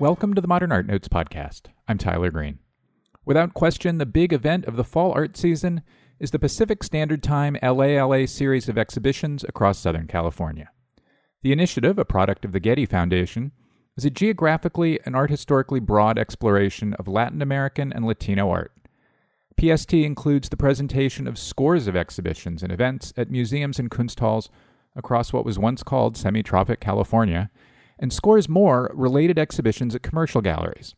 Welcome to the Modern Art Notes podcast. I'm Tyler Green. Without question, the big event of the fall art season is the Pacific Standard Time LALA series of exhibitions across Southern California. The initiative, a product of the Getty Foundation, is a geographically and art historically broad exploration of Latin American and Latino art. PST includes the presentation of scores of exhibitions and events at museums and Kunsthalls across what was once called semi tropic California and scores more related exhibitions at commercial galleries.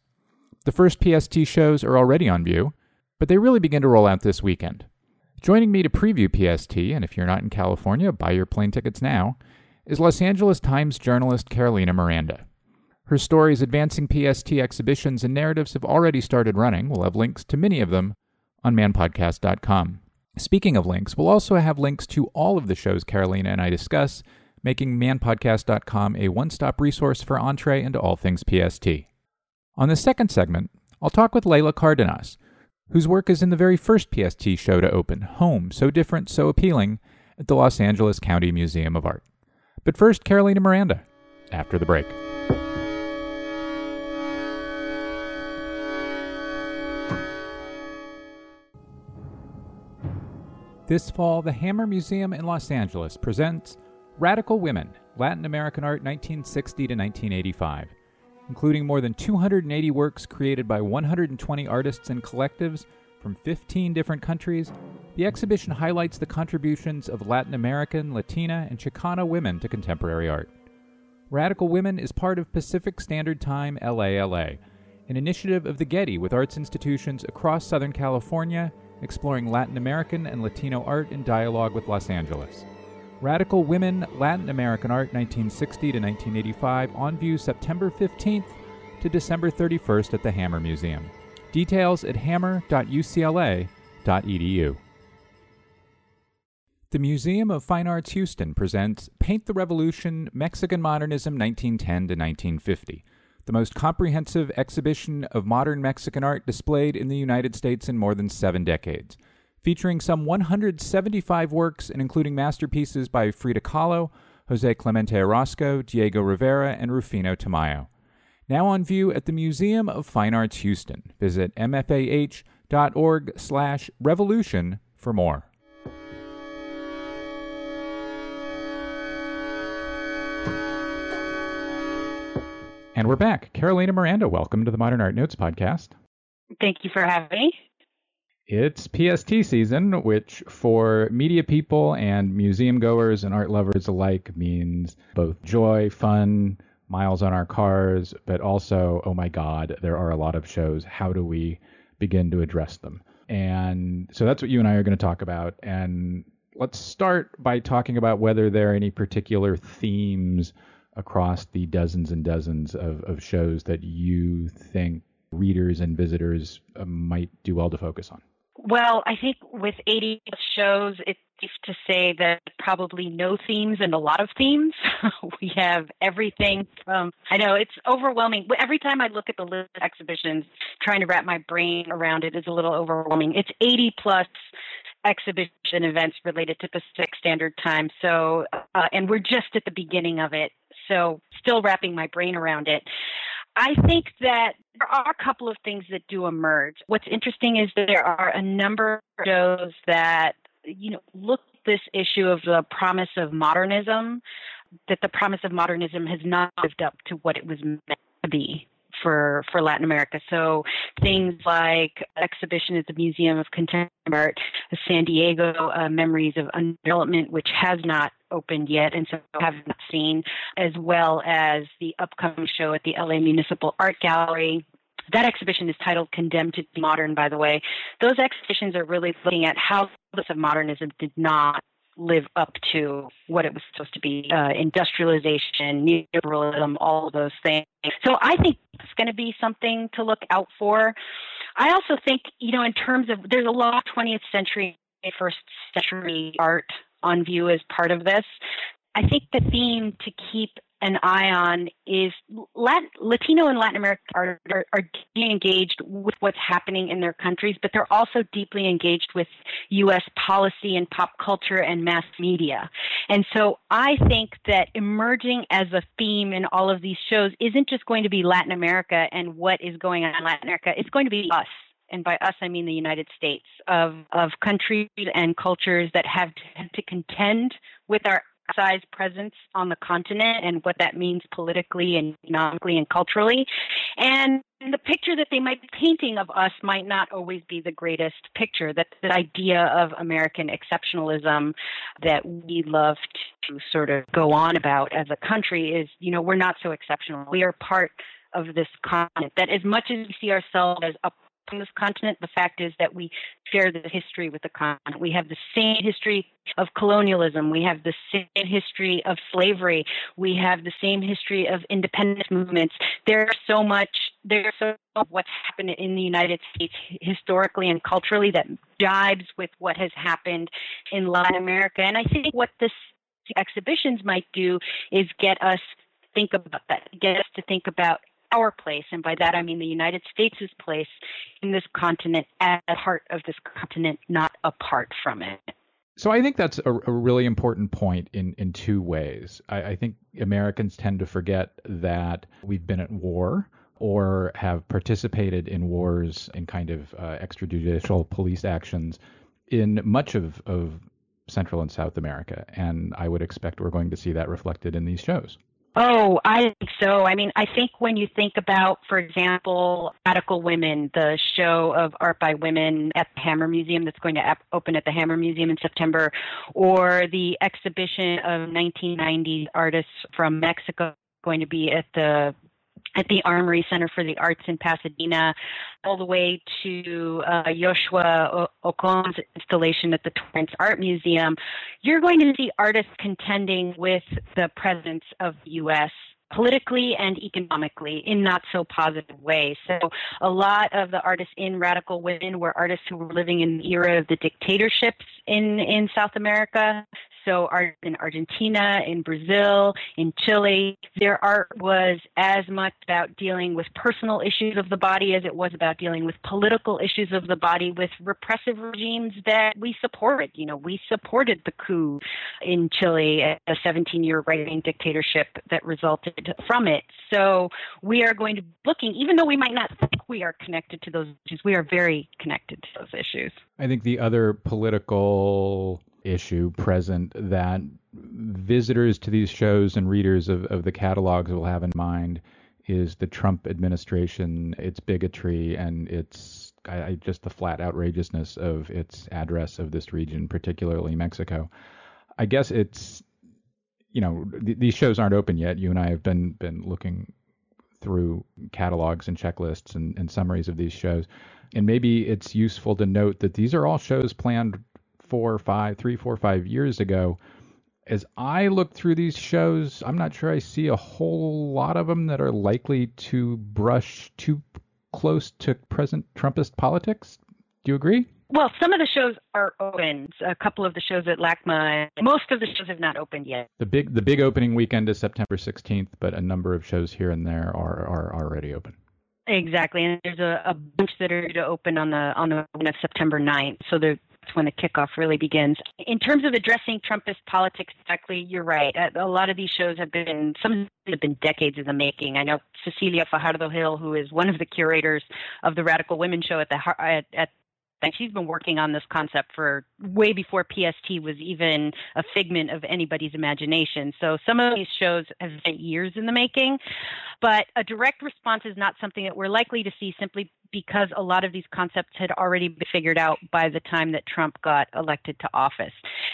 The first PST shows are already on view, but they really begin to roll out this weekend. Joining me to preview PST, and if you're not in California, buy your plane tickets now, is Los Angeles Times journalist Carolina Miranda. Her stories advancing PST exhibitions and narratives have already started running. We'll have links to many of them on manpodcast.com. Speaking of links, we'll also have links to all of the shows Carolina and I discuss, making manpodcast.com a one stop resource for entree into all things PST. On the second segment, I'll talk with Leyla Cárdenas, whose work is in the very first PST show to open, Home, So Different, So Appealing, at the Los Angeles County Museum of Art. But first, Carolina Miranda, after the break. This fall, the Hammer Museum in Los Angeles presents Radical Women Latin American Art 1960 to 1985, including more than 280 works created by 120 artists and collectives from 15 different countries. The exhibition highlights the contributions of Latin American, Latina, and Chicana women to contemporary art. Radical Women is part of Pacific Standard Time LALA, an initiative of the Getty with arts institutions across Southern California exploring Latin American and Latino art in dialogue with Los Angeles. Radical Women Latin American Art 1960 to 1985 on view September 15th to December 31st at the Hammer Museum. Details at hammer.ucla.edu. The Museum of Fine Arts Houston presents Paint the Revolution Mexican Modernism 1910 to 1950 the most comprehensive exhibition of modern Mexican art displayed in the United States in more than seven decades, featuring some 175 works and including masterpieces by Frida Kahlo, Jose Clemente Orozco, Diego Rivera, and Rufino Tamayo. Now on view at the Museum of Fine Arts Houston. Visit mfah.org slash revolution for more. And we're back. Carolina Miranda, welcome to the Modern Art Notes podcast. Thank you for having me. It's PST season, which for media people and museum goers and art lovers alike means both joy, fun, miles on our cars, but also, oh my God, there are a lot of shows. How do we begin to address them? And so that's what you and I are going to talk about. And let's start by talking about whether there are any particular themes across the dozens and dozens of, of shows that you think readers and visitors uh, might do well to focus on? Well, I think with 80 shows, it's safe to say that probably no themes and a lot of themes. we have everything from, I know it's overwhelming. Every time I look at the list of exhibitions, trying to wrap my brain around it is a little overwhelming. It's 80 plus exhibition events related to Pacific Standard Time. So, uh, and we're just at the beginning of it so still wrapping my brain around it. I think that there are a couple of things that do emerge. What's interesting is that there are a number of shows that, you know, look at this issue of the promise of modernism, that the promise of modernism has not lived up to what it was meant to be for for Latin America. So things like exhibition at the Museum of Contemporary Art, San Diego uh, Memories of Undevelopment, which has not opened yet, and so have not seen, as well as the upcoming show at the LA Municipal Art Gallery. That exhibition is titled Condemned to Modern, by the way. Those exhibitions are really looking at how this of modernism did not live up to what it was supposed to be uh, industrialization, neoliberalism, all of those things. So I think it's going to be something to look out for. I also think, you know, in terms of there's a lot of 20th century, first century art on view as part of this. I think the theme to keep an eye on is Latin, Latino and Latin American art are, are deeply engaged with what's happening in their countries, but they're also deeply engaged with U.S. policy and pop culture and mass media. And so I think that emerging as a theme in all of these shows isn't just going to be Latin America and what is going on in Latin America. It's going to be us and by us I mean the United States, of, of countries and cultures that have to contend with our outsized presence on the continent and what that means politically and economically and culturally. And the picture that they might be painting of us might not always be the greatest picture. That the idea of American exceptionalism that we love to sort of go on about as a country is, you know, we're not so exceptional. We are part of this continent. That as much as we see ourselves as a on this continent. The fact is that we share the history with the continent. We have the same history of colonialism. We have the same history of slavery. We have the same history of independence movements. There's so much, there's so much what's happened in the United States historically and culturally that jives with what has happened in Latin America. And I think what this exhibitions might do is get us think about that, get us to think about our place, and by that I mean the United States' place in this continent at the heart of this continent, not apart from it. So I think that's a, a really important point in, in two ways. I, I think Americans tend to forget that we've been at war or have participated in wars and kind of uh, extrajudicial police actions in much of, of Central and South America. And I would expect we're going to see that reflected in these shows. Oh, I think so. I mean, I think when you think about, for example, Radical Women, the show of art by women at the Hammer Museum that's going to open at the Hammer Museum in September, or the exhibition of 1990 artists from Mexico going to be at the at the Armory Center for the Arts in Pasadena, all the way to uh, Yoshua Okón's installation at the Torrance Art Museum, you're going to see artists contending with the presence of the U.S politically and economically in not so positive ways. So a lot of the artists in Radical Women were artists who were living in the era of the dictatorships in, in South America. So in Argentina, in Brazil, in Chile, their art was as much about dealing with personal issues of the body as it was about dealing with political issues of the body with repressive regimes that we supported. You know, we supported the coup in Chile, a 17 year right wing dictatorship that resulted from it. So we are going to be looking, even though we might not think we are connected to those issues, we are very connected to those issues. I think the other political issue present that visitors to these shows and readers of, of the catalogs will have in mind is the Trump administration, its bigotry, and its I, just the flat outrageousness of its address of this region, particularly Mexico. I guess it's you know th- these shows aren't open yet. You and I have been been looking through catalogs and checklists and, and summaries of these shows, and maybe it's useful to note that these are all shows planned four, five, three, four, five years ago. As I look through these shows, I'm not sure I see a whole lot of them that are likely to brush too close to present Trumpist politics. Do you agree? Well, some of the shows are open. A couple of the shows at LACMA, most of the shows have not opened yet. The big the big opening weekend is September 16th, but a number of shows here and there are are already open. Exactly, and there's a, a bunch that are to open on the on the of September 9th. So there that's when the kickoff really begins. In terms of addressing Trumpist politics directly, you're right. Uh, a lot of these shows have been, some have been decades in the making. I know Cecilia Fajardo Hill, who is one of the curators of the Radical Women Show at the at, at and she's been working on this concept for way before PST was even a figment of anybody's imagination. So some of these shows have been years in the making, but a direct response is not something that we're likely to see simply because a lot of these concepts had already been figured out by the time that Trump got elected to office.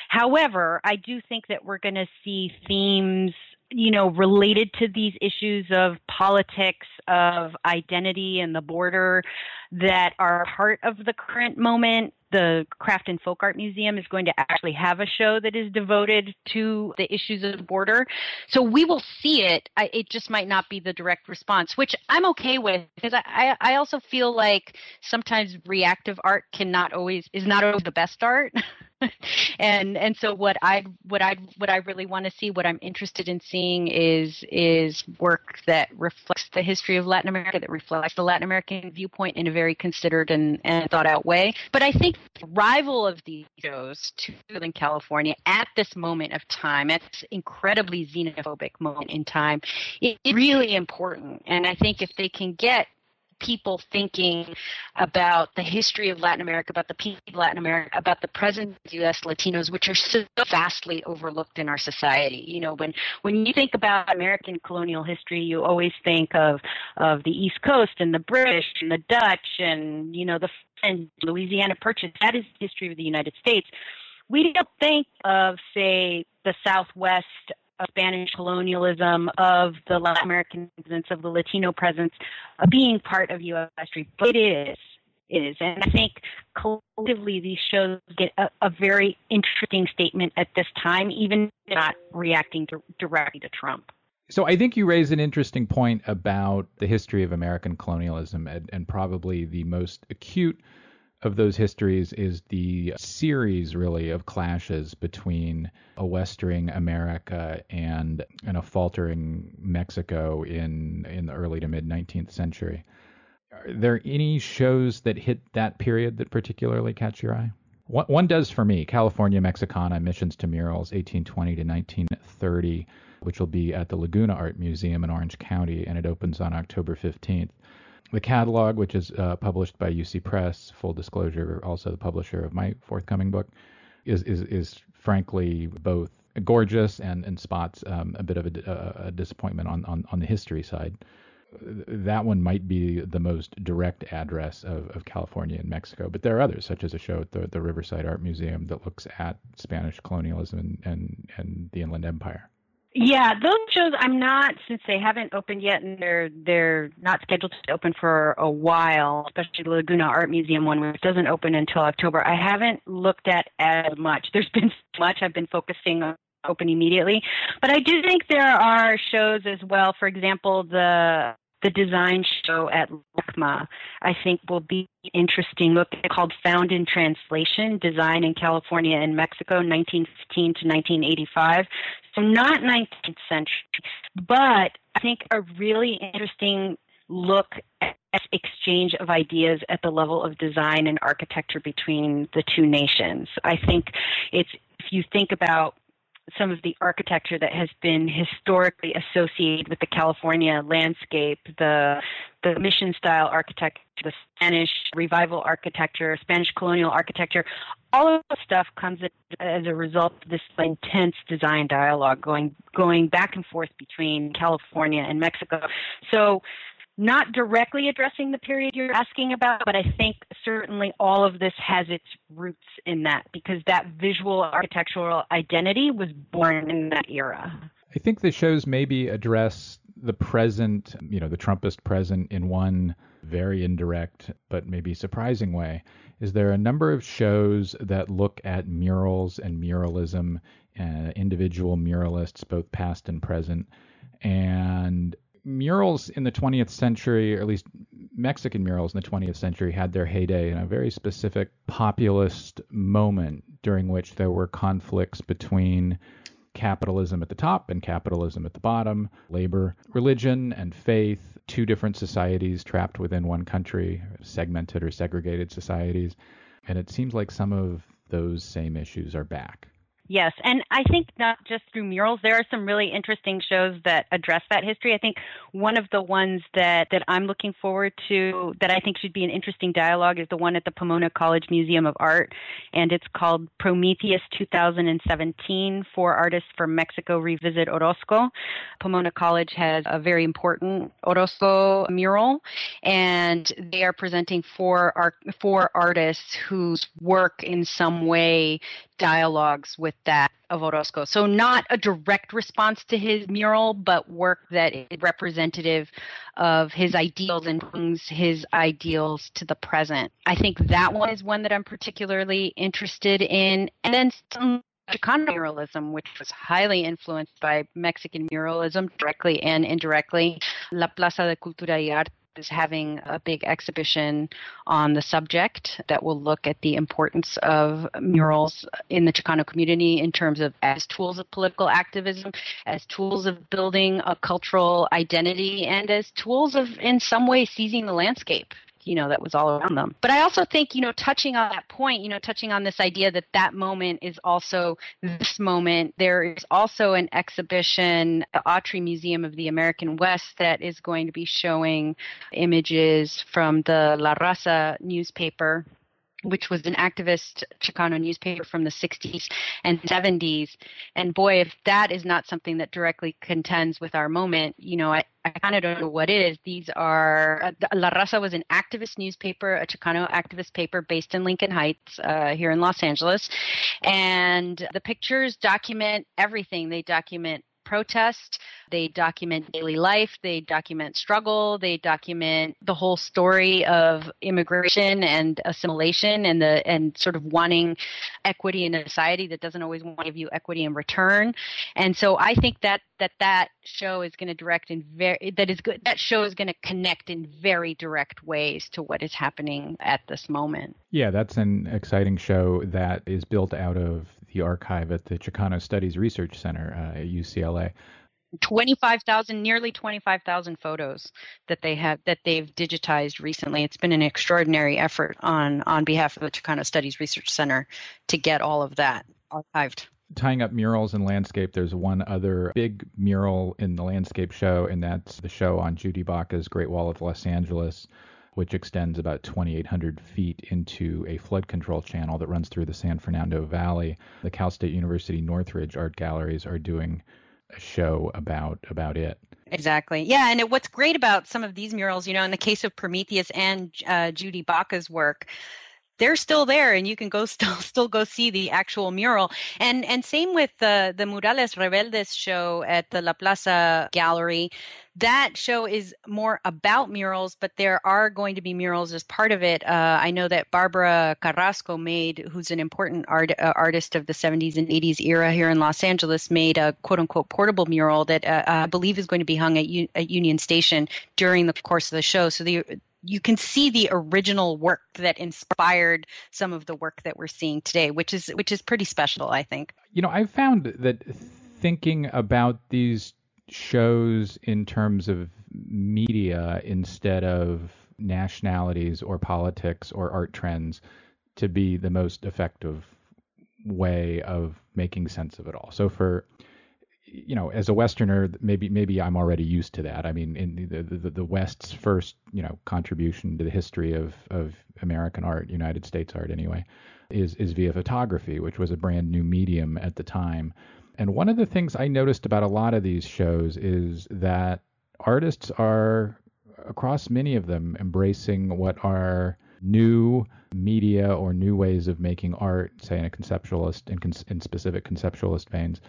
However, I do think that we're going to see themes you know, related to these issues of politics, of identity and the border that are part of the current moment. The Craft and Folk Art Museum is going to actually have a show that is devoted to the issues of the border. So we will see it. I, it just might not be the direct response, which I'm okay with because I, I also feel like sometimes reactive art cannot always, is not always the best art. and and so what I what I what I really want to see, what I'm interested in seeing is is work that reflects the history of Latin America, that reflects the Latin American viewpoint in a very considered and, and thought out way. But I think the rival of these shows to Southern California at this moment of time, at this incredibly xenophobic moment in time, is really important. And I think if they can get people thinking about the history of Latin America, about the people of Latin America, about the present U.S. Latinos, which are so vastly overlooked in our society. You know, when when you think about American colonial history, you always think of of the East Coast and the British and the Dutch and you know the and Louisiana Purchase. That is the history of the United States. We don't think of, say, the Southwest of Spanish colonialism, of the Latin American presence, of the Latino presence, uh, being part of U.S. history, but it is. It is. And I think collectively these shows get a, a very interesting statement at this time, even not reacting to, directly to Trump. So I think you raise an interesting point about the history of American colonialism and, and probably the most acute of those histories is the series really of clashes between a westering America and and a faltering Mexico in in the early to mid 19th century. Are there any shows that hit that period that particularly catch your eye? One, one does for me, California Mexicana Missions to Murals 1820 to 1930, which will be at the Laguna Art Museum in Orange County and it opens on October 15th the catalog, which is uh, published by UC Press, full disclosure, also the publisher of my forthcoming book, is is is frankly both gorgeous and and spots um, a bit of a, a, disappointment on, on on the history side. That one might be the most direct address of, of California and Mexico, but there are others, such as a show at the, the Riverside Art Museum that looks at Spanish colonialism and, and, and the Inland Empire. Yeah, those shows I'm not since they haven't opened yet and they're they're not scheduled to open for a while, especially the Laguna Art Museum one which doesn't open until October. I haven't looked at as much. There's been so much I've been focusing on open immediately. But I do think there are shows as well. For example, the the design show at LACMA, I think will be interesting. Look called Found in Translation, Design in California and Mexico, 1915 to 1985. So not 19th century, but I think a really interesting look at exchange of ideas at the level of design and architecture between the two nations. I think it's if you think about some of the architecture that has been historically associated with the California landscape, the the mission style architecture, the Spanish revival architecture, Spanish colonial architecture, all of that stuff comes as a result of this intense design dialogue going going back and forth between California and Mexico. So not directly addressing the period you're asking about, but I think certainly all of this has its roots in that because that visual architectural identity was born in that era. I think the shows maybe address the present, you know, the Trumpist present in one very indirect but maybe surprising way. Is there a number of shows that look at murals and muralism, uh, individual muralists, both past and present, and murals in the 20th century, or at least Mexican murals in the 20th century, had their heyday in a very specific populist moment during which there were conflicts between capitalism at the top and capitalism at the bottom, labor, religion, and faith, two different societies trapped within one country, segmented or segregated societies. And it seems like some of those same issues are back. Yes, and I think not just through murals. There are some really interesting shows that address that history. I think one of the ones that that I'm looking forward to that I think should be an interesting dialogue is the one at the Pomona College Museum of Art, and it's called Prometheus 2017: Four Artists from Mexico Revisit Orozco. Pomona College has a very important Orozco mural, and they are presenting four art, four artists whose work in some way dialogues with that of Orozco. So not a direct response to his mural, but work that is representative of his ideals and brings his ideals to the present. I think that one is one that I'm particularly interested in. And then some Chicano muralism, which was highly influenced by Mexican muralism directly and indirectly. La Plaza de Cultura y Arte is having a big exhibition on the subject that will look at the importance of murals in the Chicano community in terms of as tools of political activism, as tools of building a cultural identity, and as tools of, in some way, seizing the landscape you know that was all around them. But i also think you know touching on that point you know touching on this idea that that moment is also this moment there is also an exhibition the autry museum of the american west that is going to be showing images from the la raza newspaper which was an activist Chicano newspaper from the 60s and 70s. And boy, if that is not something that directly contends with our moment, you know, I, I kind of don't know what is. These are uh, La Raza was an activist newspaper, a Chicano activist paper based in Lincoln Heights uh, here in Los Angeles. And the pictures document everything. They document protest. They document daily life. They document struggle. They document the whole story of immigration and assimilation and the and sort of wanting equity in a society that doesn't always want to give you equity in return. And so I think that that that show is going to direct in very that is good. That show is going to connect in very direct ways to what is happening at this moment. Yeah, that's an exciting show that is built out of the archive at the Chicano Studies Research Center uh, at UCLA. 25,000 nearly 25,000 photos that they have that they've digitized recently. It's been an extraordinary effort on on behalf of the Chicano Studies Research Center to get all of that archived. Tying up murals and landscape, there's one other big mural in the landscape show, and that's the show on Judy Baca's Great Wall of Los Angeles which extends about 2,800 feet into a flood control channel that runs through the San Fernando Valley. The Cal State University Northridge Art Galleries are doing a show about about it. Exactly. Yeah, and what's great about some of these murals, you know, in the case of Prometheus and uh, Judy Baca's work, they're still there and you can go still still go see the actual mural and and same with the the murales rebeldes show at the la plaza gallery that show is more about murals, but there are going to be murals as part of it. Uh, I know that Barbara Carrasco made, who's an important art, uh, artist of the 70s and 80s era here in Los Angeles, made a quote unquote portable mural that uh, I believe is going to be hung at, U- at Union Station during the course of the show. So the you can see the original work that inspired some of the work that we're seeing today, which is which is pretty special, I think. You know, I've found that thinking about these shows in terms of media instead of nationalities or politics or art trends to be the most effective way of making sense of it all. So for you know, as a Westerner, maybe maybe I'm already used to that. I mean, in the the, the West's first you know contribution to the history of of American art, United States art anyway, is is via photography, which was a brand new medium at the time. And one of the things I noticed about a lot of these shows is that artists are, across many of them, embracing what are new media or new ways of making art, say in a conceptualist, in, in specific conceptualist veins,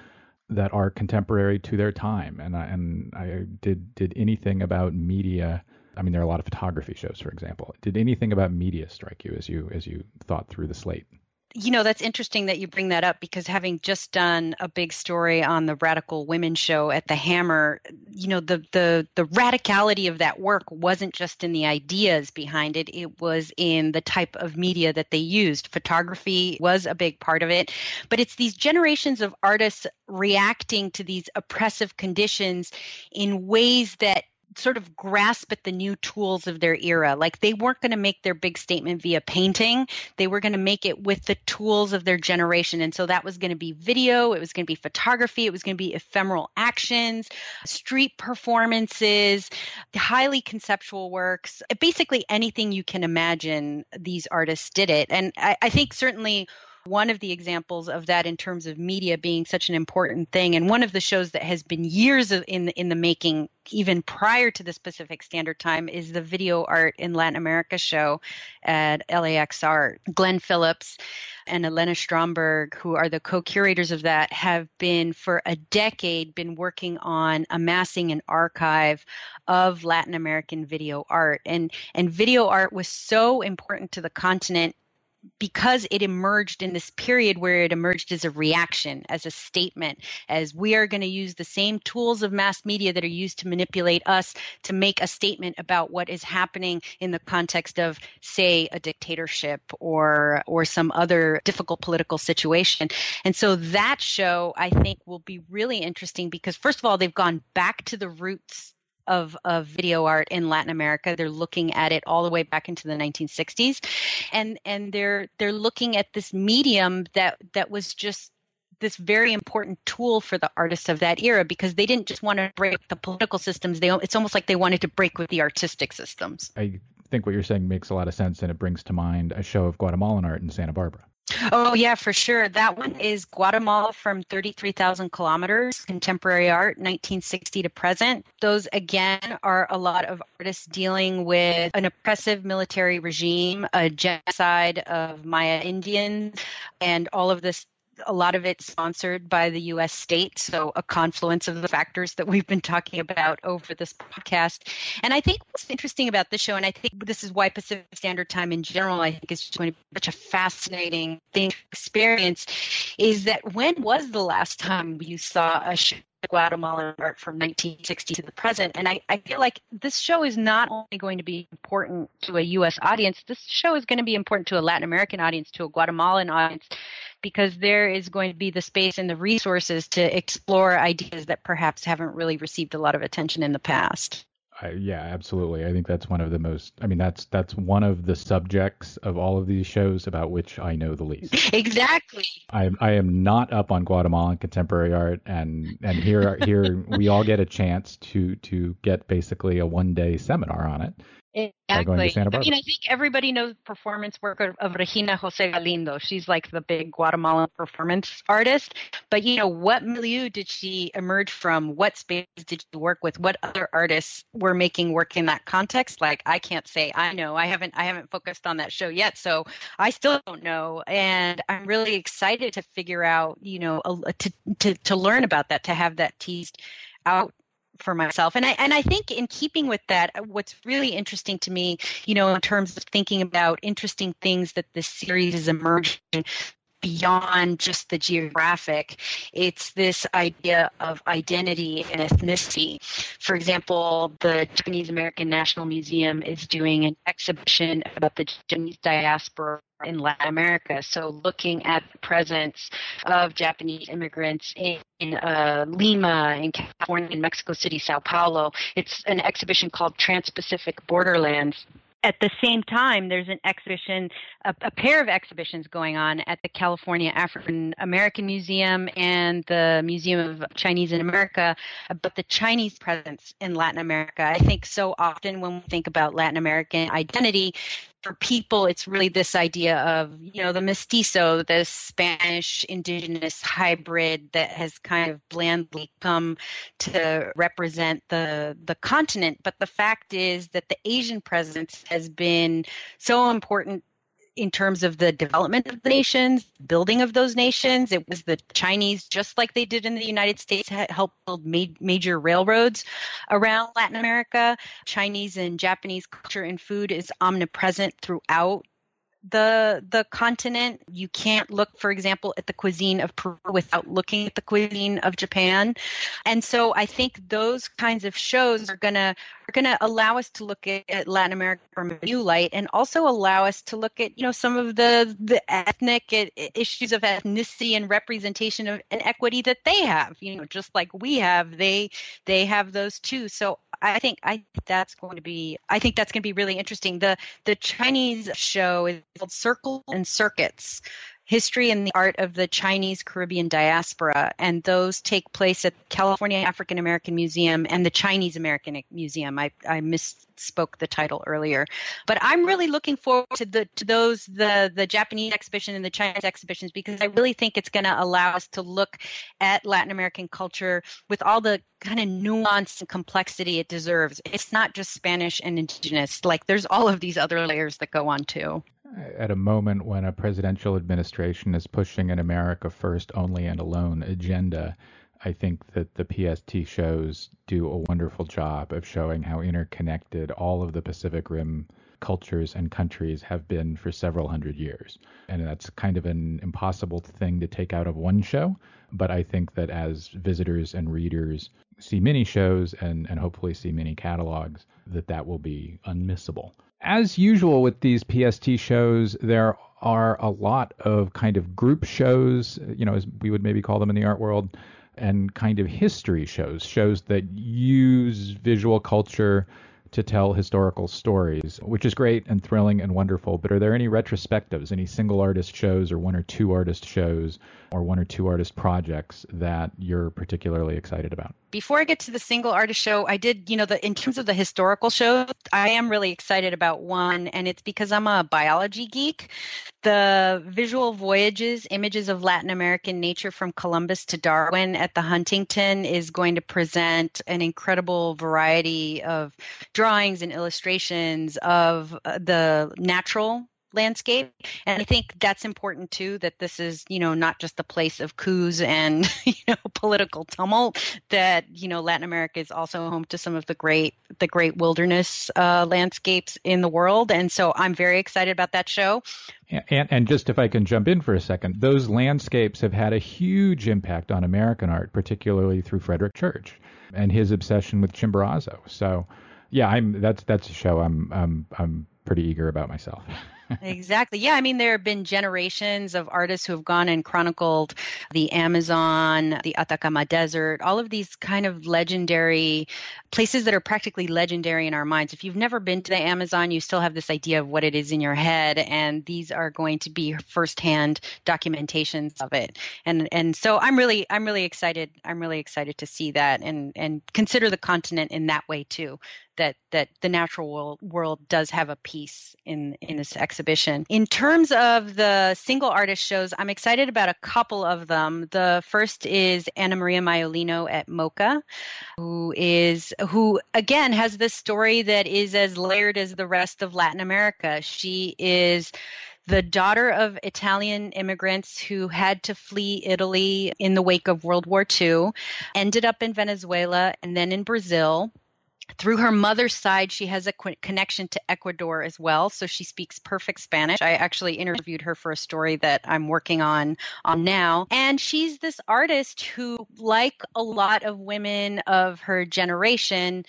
that are contemporary to their time. And I, and I did did anything about media. I mean, there are a lot of photography shows, for example. Did anything about media strike you as you as you thought through the slate? You know that's interesting that you bring that up because having just done a big story on the radical women show at the hammer you know the the the radicality of that work wasn't just in the ideas behind it. It was in the type of media that they used. Photography was a big part of it. But it's these generations of artists reacting to these oppressive conditions in ways that sort of grasp at the new tools of their era. Like they weren't going to make their big statement via painting. They were going to make it with the tools of their generation. And so that was going to be video, it was going to be photography, it was going to be ephemeral actions, street performances, highly conceptual works. Basically anything you can imagine, these artists did it. And I, I think certainly one of the examples of that in terms of media being such an important thing and one of the shows that has been years in in the making even prior to the Pacific Standard Time is the video art in Latin America show at LAX Art. Glenn Phillips and Elena Shtromberg, who are the co-curators of that, have been for a decade been working on amassing an archive of Latin American video art. And and video art was so important to the continent because it emerged in this period where it emerged as a reaction, as a statement, as we are going to use the same tools of mass media that are used to manipulate us to make a statement about what is happening in the context of, say, a dictatorship or or some other difficult political situation. And so that show, I think, will be really interesting because first of all, they've gone back to the roots of, of video art in Latin America. They're looking at it all the way back into the 1960s, and and they're they're looking at this medium that that was just this very important tool for the artists of that era because they didn't just want to break the political systems. They it's almost like they wanted to break with the artistic systems. I think what you're saying makes a lot of sense, and it brings to mind a show of Guatemalan art in Santa Barbara. Oh, yeah, for sure. That one is Guatemala from 33,000 kilometers, contemporary art, 1960 to present. Those, again, are a lot of artists dealing with an oppressive military regime, a genocide of Maya Indians, and all of this a lot of it sponsored by the US state. So, a confluence of the factors that we've been talking about over this podcast. And I think what's interesting about this show, and I think this is why Pacific Standard Time in general, I think is going to be such a fascinating thing to experience, is that when was the last time you saw a show Guatemalan art from 1960 to the present. And I, I feel like this show is not only going to be important to a U.S. audience, this show is going to be important to a Latin American audience, to a Guatemalan audience, because there is going to be the space and the resources to explore ideas that perhaps haven't really received a lot of attention in the past. I, yeah, absolutely. I think that's one of the most. I mean, that's that's one of the subjects of all of these shows about which I know the least. Exactly. I I am not up on Guatemalan contemporary art, and and here here we all get a chance to to get basically a one day seminar on it. Exactly. I mean, I think everybody knows performance work of, of, Regina Jose Galindo. She's like the big Guatemalan performance artist. But you know, what milieu did she emerge from? What space did she work with? What other artists were making work in that context? Like, I can't say I know. I haven't I haven't focused on that show yet, so I still don't know. And I'm really excited to figure out, you know, a, to to to learn about that, to have that teased out for myself. And I and I think in keeping with that, what's really interesting to me, you know, in terms of thinking about interesting things that this series is emerging beyond just the geographic. It's this idea of identity and ethnicity. For example, the Japanese American National Museum is doing an exhibition about the Japanese diaspora in Latin America. So, looking at the presence of Japanese immigrants in, in uh, Lima, in California, in Mexico City, Sao Paulo. It's an exhibition called Trans Pacific Borderlands at the same time, there's an exhibition, a, a, pair of exhibitions going on at the California African American Museum and the Museum of Chinese in America about the Chinese presence in Latin America. I think so often when we think about Latin American identity, for people, it's really this idea of, you know, the mestizo, the Spanish indigenous hybrid that has kind of blandly come to represent the the continent. But the fact is that the Asian presence has been so important in terms of the development of the nations, building of those nations. It was the Chinese, just like they did in the United States, helped build ma- major railroads around Latin America. Chinese and Japanese culture and food is omnipresent throughout the the continent. You can't look, for example, at the cuisine of Peru without looking at the cuisine of Japan. And so I think those kinds of shows are gonna are gonna allow us to look at, at Latin America from a new light, and also allow us to look at you know some of the the ethnic issues of ethnicity and representation of and equity that they have. You know, just like we have, they they have those too. So I think I that's going to be I think that's going to be really interesting. The the Chinese show is called Circle and Circuits. History and the Art of the Chinese Caribbean Diaspora, and those take place at California African American Museum and the Chinese American Museum. I, I misspoke the title earlier, but I'm really looking forward to the to those the the Japanese exhibition and the Chinese exhibitions because I really think it's going to allow us to look at Latin American culture with all the kind of nuance and complexity it deserves. It's not just Spanish and indigenous. Like there's all of these other layers that go on too at a moment when a presidential administration is pushing an America first only and alone agenda, I think that the PST shows do a wonderful job of showing how interconnected all of the Pacific Rim cultures and countries have been for several hundred years. And that's kind of an impossible thing to take out of one show. But I think that as visitors and readers see many shows and, and hopefully see many catalogs, that that will be unmissable. As usual with these PST shows, there are a lot of kind of group shows, you know, as we would maybe call them in the art world, and kind of history shows, shows that use visual culture to tell historical stories, which is great and thrilling and wonderful. But are there any retrospectives, any single artist shows or one or two artist shows or one or two artist projects that you're particularly excited about? Before I get to the single artist show, I did, you know, the in terms of the historical show, I am really excited about one, and it's because I'm a biology geek. The visual voyages, images of Latin American nature from Columbus to Darwin at the Huntington is going to present an incredible variety of drawings and illustrations of uh, the natural landscape and i think that's important too that this is you know not just a place of coups and you know political tumult that you know latin america is also home to some of the great the great wilderness uh, landscapes in the world. And so i'm very excited about that show. And, and just if i can jump in for a second those landscapes have had a huge impact on american art particularly through frederick church and his obsession with chimborazo. So yeah i'm that's that's a show i'm i'm i'm pretty eager about myself exactly. Yeah. I mean, there have been generations of artists who have gone and chronicled the Amazon, the Atacama Desert, all of these kind of legendary places that are practically legendary in our minds. If you've never been to the Amazon, you still have this idea of what it is in your head. And these are going to be firsthand documentations of it. And, and so I'm really, I'm really excited. I'm really excited to see that and, and consider the continent in that way too that that the natural world, world does have a piece in in this exhibition. In terms of the single artist shows, I'm excited about a couple of them. The first is Anna Maria Maiolino at MoCA, who is who again has this story that is as layered as the rest of Latin America. She is the daughter of Italian immigrants who had to flee Italy in the wake of World War II, ended up in Venezuela and then in Brazil through her mother's side, she has a connection to Ecuador as well, so she speaks perfect Spanish. I actually interviewed her for a story that I'm working on on now, and she's this artist who, like a lot of women of her generation,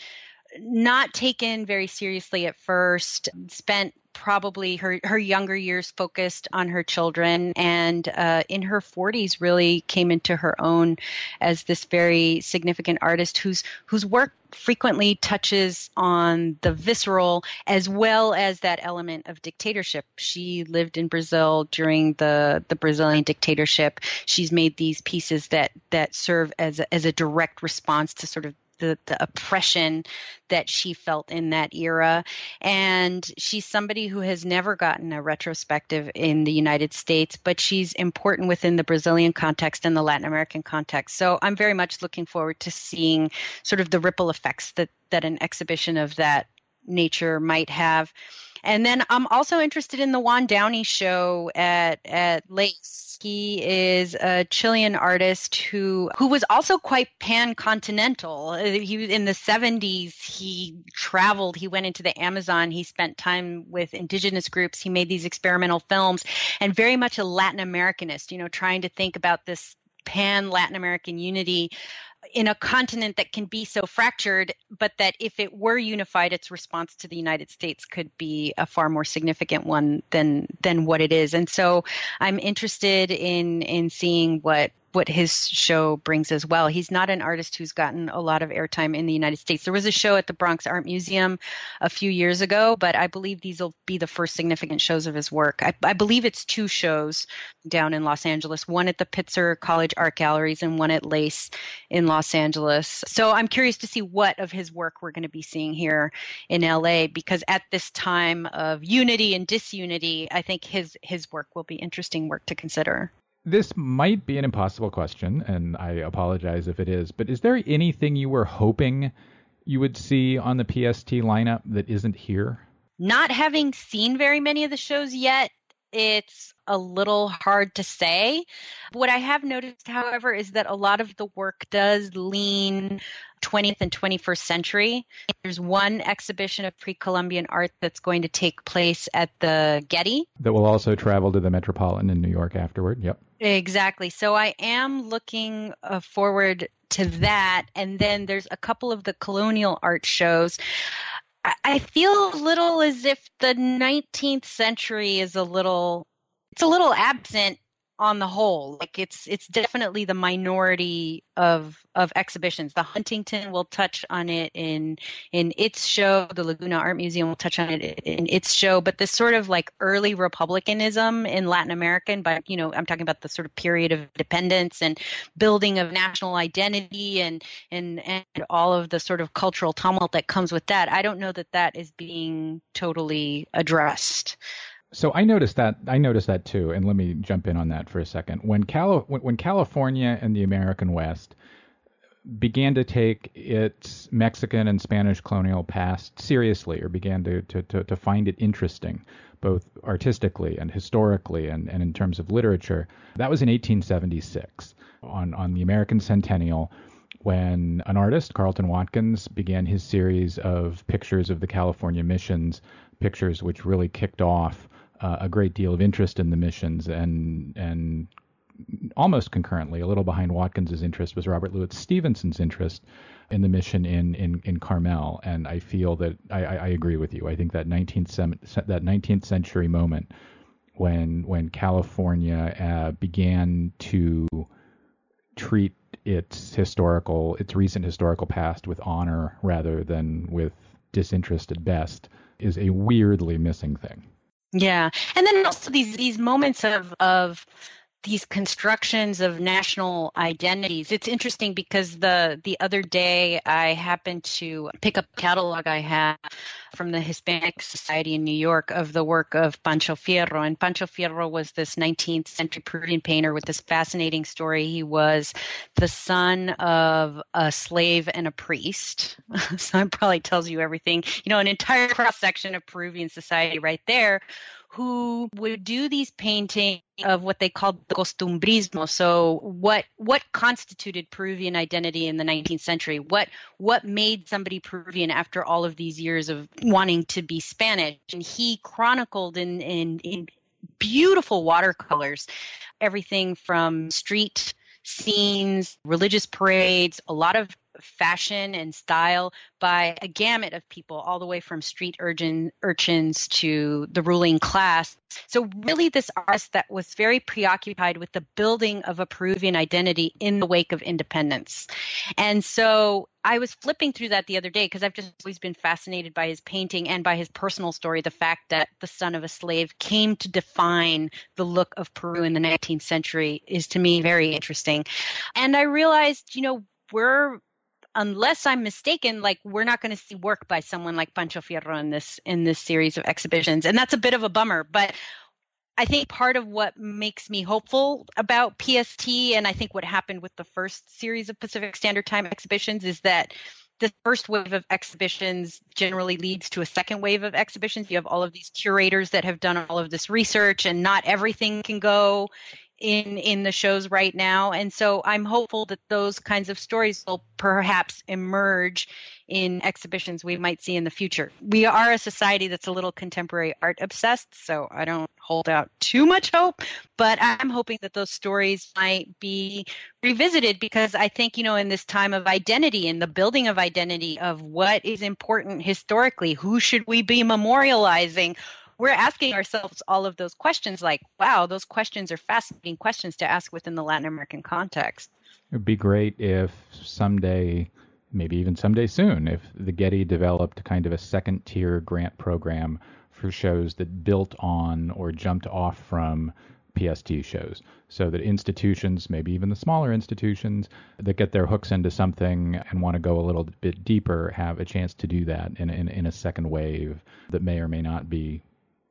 not taken very seriously at first, spent probably her, her younger years focused on her children and uh, in her 40s really came into her own as this very significant artist whose whose work frequently touches on the visceral as well as that element of dictatorship. She lived in Brazil during the, the Brazilian dictatorship. She's made these pieces that that serve as a, as a direct response to sort of the, the oppression that she felt in that era. And she's somebody who has never gotten a retrospective in the United States, but she's important within the Brazilian context and the Latin American context. So I'm very much looking forward to seeing sort of the ripple effects that, that an exhibition of that nature might have. And then I'm also interested in the Juan Downey show at at LACE. He is a Chilean artist who who was also quite pan-continental. He was in the 70s. He traveled. He went into the Amazon. He spent time with indigenous groups. He made these experimental films, and very much a Latin Americanist. You know, trying to think about this pan Latin American unity in a continent that can be so fractured, but that if it were unified, its response to the United States could be a far more significant one than than what it is. And so, I'm interested in in seeing what what his show brings as well. He's not an artist who's gotten a lot of airtime in the United States. There was a show at the Bronx Art Museum a few years ago, but I believe these will be the first significant shows of his work. I, I believe it's two shows down in Los Angeles, one at the Pitzer College Art Galleries and one at Lace in Los Angeles. So I'm curious to see what of his work we're going to be seeing here in LA because at this time of unity and disunity, I think his his work will be interesting work to consider. This might be an impossible question, and I apologize if it is, but is there anything you were hoping you would see on the PST lineup that isn't here? Not having seen very many of the shows yet, it's a little hard to say. What I have noticed, however, is that a lot of the work does lean 20th and 21st century. There's one exhibition of pre Columbian art that's going to take place at the Getty. That will also travel to the Metropolitan in New York afterward. Yep. Exactly. So I am looking uh, forward to that. And then there's a couple of the colonial art shows. I, I feel a little as if the 19th century is a little, it's a little absent on the whole. Like it's it's definitely the minority of of exhibitions. The huntington will touch on it in in its show. The laguna art museum will touch on it in its show. But this sort of like early republicanism in latin american but you know i'm talking about the sort of period of independence and building of national identity and and and all of the sort of cultural tumult that comes with that i don't know that that is being totally addressed so I noticed that I noticed that too, and let me jump in on that for a second. When Cali- when California and the American West began to take its Mexican and Spanish colonial past seriously, or began to to, to, to find it interesting, both artistically and historically, and, and in terms of literature, that was in 1876 on on the American Centennial when an artist, Carleton Watkins, began his series of pictures of the California missions, pictures which really kicked off uh, a great deal of interest in the missions and and almost concurrently, a little behind Watkins's interest was Robert Louis Stevenson's interest in the mission in, in, in Carmel. And I feel that I, I agree with you. I think that 19th that 19th century moment when when California uh, began to treat its historical its recent historical past with honor rather than with disinterest at best is a weirdly missing thing. Yeah. And then also these these moments of of these constructions of national identities. It's interesting because the the other day I happened to pick up a catalog I have from the Hispanic Society in New York of the work of Pancho Fierro. And Pancho Fierro was this 19th century Peruvian painter with this fascinating story. He was the son of a slave and a priest. so that probably tells you everything. You know, an entire cross section of Peruvian society right there who would do these paintings of what they called the costumbrismo. So what what constituted Peruvian identity in the 19th century? What what made somebody Peruvian after all of these years of wanting to be Spanish? And he chronicled in in, in beautiful watercolors everything from street scenes, religious parades, a lot of fashion and style by a gamut of people, all the way from street urchin, urchins to the ruling class. So, really, this artist that was very preoccupied with the building of a Peruvian identity in the wake of independence. And so, I was flipping through that the other day because I've just always been fascinated by his painting and by his personal story. The fact that the son of a slave came to define the look of Peru in the 19th century is to me very interesting. And I realized, you know, we're unless I'm mistaken, like we're not going to see work by someone like Pancho Fierro in this in this series of exhibitions, and that's a bit of a bummer. But I think part of what makes me hopeful about PST, and I think what happened with the first series of Pacific Standard Time exhibitions, is that the first wave of exhibitions generally leads to a second wave of exhibitions. You have all of these curators that have done all of this research, and not everything can go in in the shows right now. And so i'm hopeful that those kinds of stories will perhaps emerge in exhibitions we might see in the future. We are a society that's a little contemporary art obsessed so i don't hold out too much hope but i'm hoping that those stories might be revisited because i think you know in this time of identity and the building of identity of what is important historically who should we be memorializing we're asking ourselves all of those questions like, wow, those questions are fascinating questions to ask within the Latin American context. It would be great if someday, maybe even someday soon, if the Getty developed kind of a second tier grant program for shows that built on or jumped off from PST shows so that institutions, maybe even the smaller institutions that get their hooks into something and want to go a little bit deeper, have a chance to do that in, in, in a second wave that may or may not be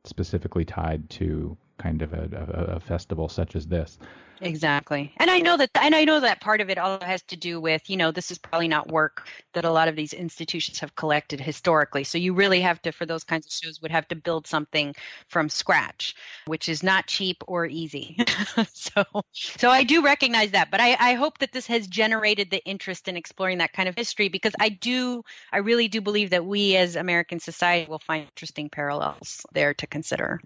specifically tied to kind of a, a, a, festival such as this. Exactly. And I know that and I know that part of it all has to do with, you know, this is probably not work that a lot of these institutions have collected historically. So you really have to for those kinds of shows would have to build something from scratch, which is not cheap or easy. so so I do recognize that, but I, I hope that this has generated the interest in exploring that kind of history because I do I really do believe that we as American society will find interesting parallels there to consider.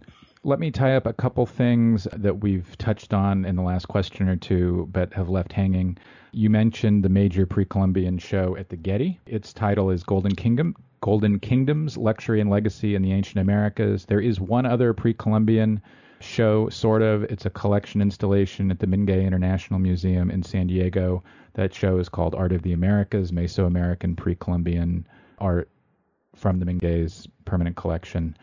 Let me tie up a couple things that we've touched on in the last question or two, but have left hanging. You mentioned the major pre-Columbian show at the Getty. Its title is Golden Kingdom, Golden Kingdoms: Luxury and Legacy in the Ancient Americas. There is one other pre-Columbian show, sort of. It's a collection installation at the Mingei International Museum in San Diego. That show is called Art of the Americas, Mesoamerican Pre-Columbian art from the Mingei's permanent collection.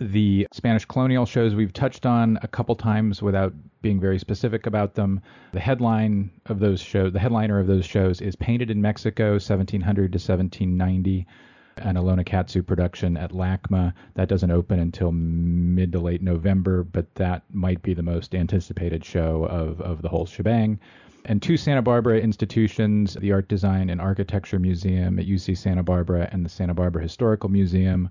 The Spanish colonial shows we've touched on a couple times without being very specific about them. The headline of those shows, the headliner of those shows is Painted in Mexico, 1700 to 1790, an Ilona Katzew production at LACMA. That doesn't open until mid to late November, but that might be the most anticipated show of, of the whole shebang and two Santa Barbara institutions, the Art Design and Architecture Museum at UC Santa Barbara and the Santa Barbara Historical Museum,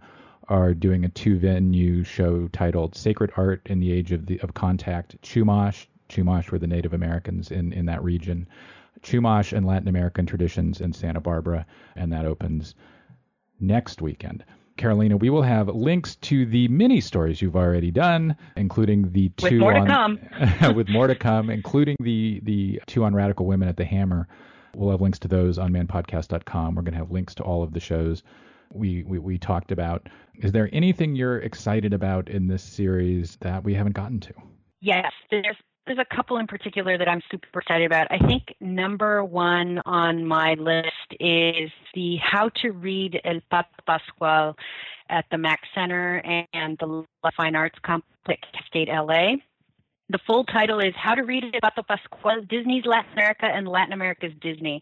are doing a two venue show titled Sacred Art in the Age of the of Contact Chumash. Chumash were the Native Americans in, in that region. Chumash and Latin American traditions in Santa Barbara, and that opens next weekend. Carolina, we will have links to the mini stories you've already done, including the two with more on, to come, with more to come, including the the two on radical women at the Hammer. We'll have links to those on manpodcast.com. We're going to have links to all of the shows we, we, we talked about. Is there anything you're excited about in this series that we haven't gotten to? Yes, there's there's a couple in particular that I'm super excited about. I think number one on my list is the How to Read El Pato Pascual at the MAK Center and the Fine Arts Complex, State LA. The full title is How to Read El Pato Pascual, Disney's Latin America and Latin America's Disney.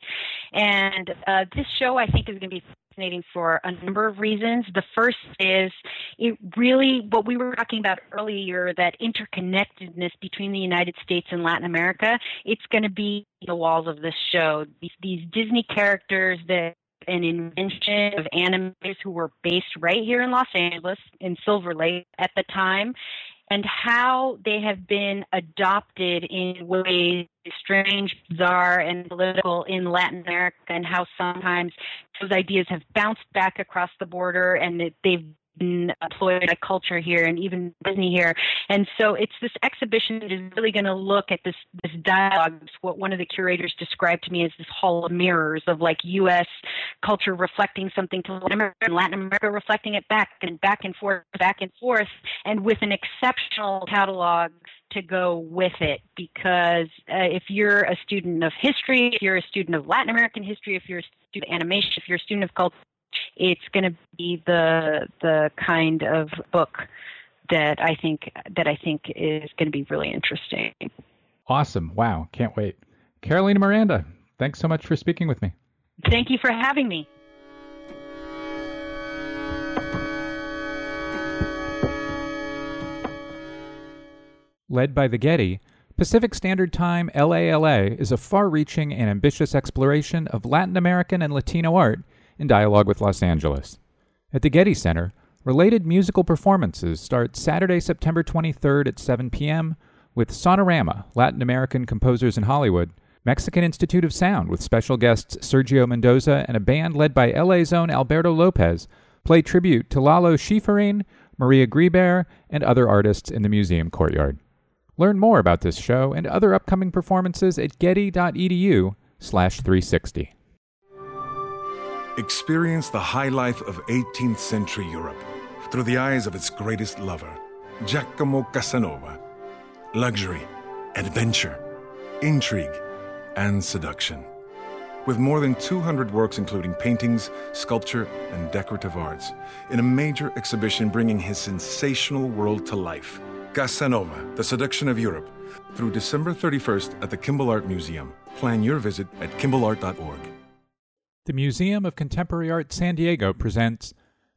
And uh, this show, I think, is going to be fascinating for a number of reasons. The first is it really, what we were talking about earlier, that interconnectedness between the United States and Latin America, it's going to be the walls of this show. These, these Disney characters that an invention of animators who were based right here in Los Angeles, in Silver Lake at the time, and how they have been adopted in ways strange, bizarre, and political in Latin America, and how sometimes those ideas have bounced back across the border and they've employed by culture here and even Disney here. And so it's this exhibition that is really going to look at this this dialogue. It's what one of the curators described to me as this hall of mirrors of like U.S. culture reflecting something to Latin America and Latin America reflecting it back and back and forth, back and forth, and with an exceptional catalog to go with it because uh, if you're a student of history, if you're a student of Latin American history, if you're a student of animation, if you're a student of culture, it's going to be the the kind of book that I think that I think is going to be really interesting. Awesome! Wow, can't wait. Carolina Miranda, thanks so much for speaking with me. Thank you for having me. Led by the Getty, Pacific Standard Time LALA is a far reaching and ambitious exploration of Latin American and Latino art in dialogue with Los Angeles. At the Getty Center, related musical performances start Saturday, September 23rd at 7 p.m. with Sonorama, Latin American Composers in Hollywood, Mexican Institute of Sound with special guests Sergio Mendoza and a band led by LA's own Alberto Lopez play tribute to Lalo Schifrin, Maria Grever, and other artists in the museum courtyard. Learn more about this show and other upcoming performances at getty.edu slash 360. Experience the high life of 18th century Europe through the eyes of its greatest lover, Giacomo Casanova. Luxury, adventure, intrigue, and seduction. With more than 200 works, including paintings, sculpture, and decorative arts, in a major exhibition bringing his sensational world to life. Casanova, The Seduction of Europe, through December 31st at the Kimbell Art Museum. Plan your visit at kimbellart.org. The Museum of Contemporary Art San Diego presents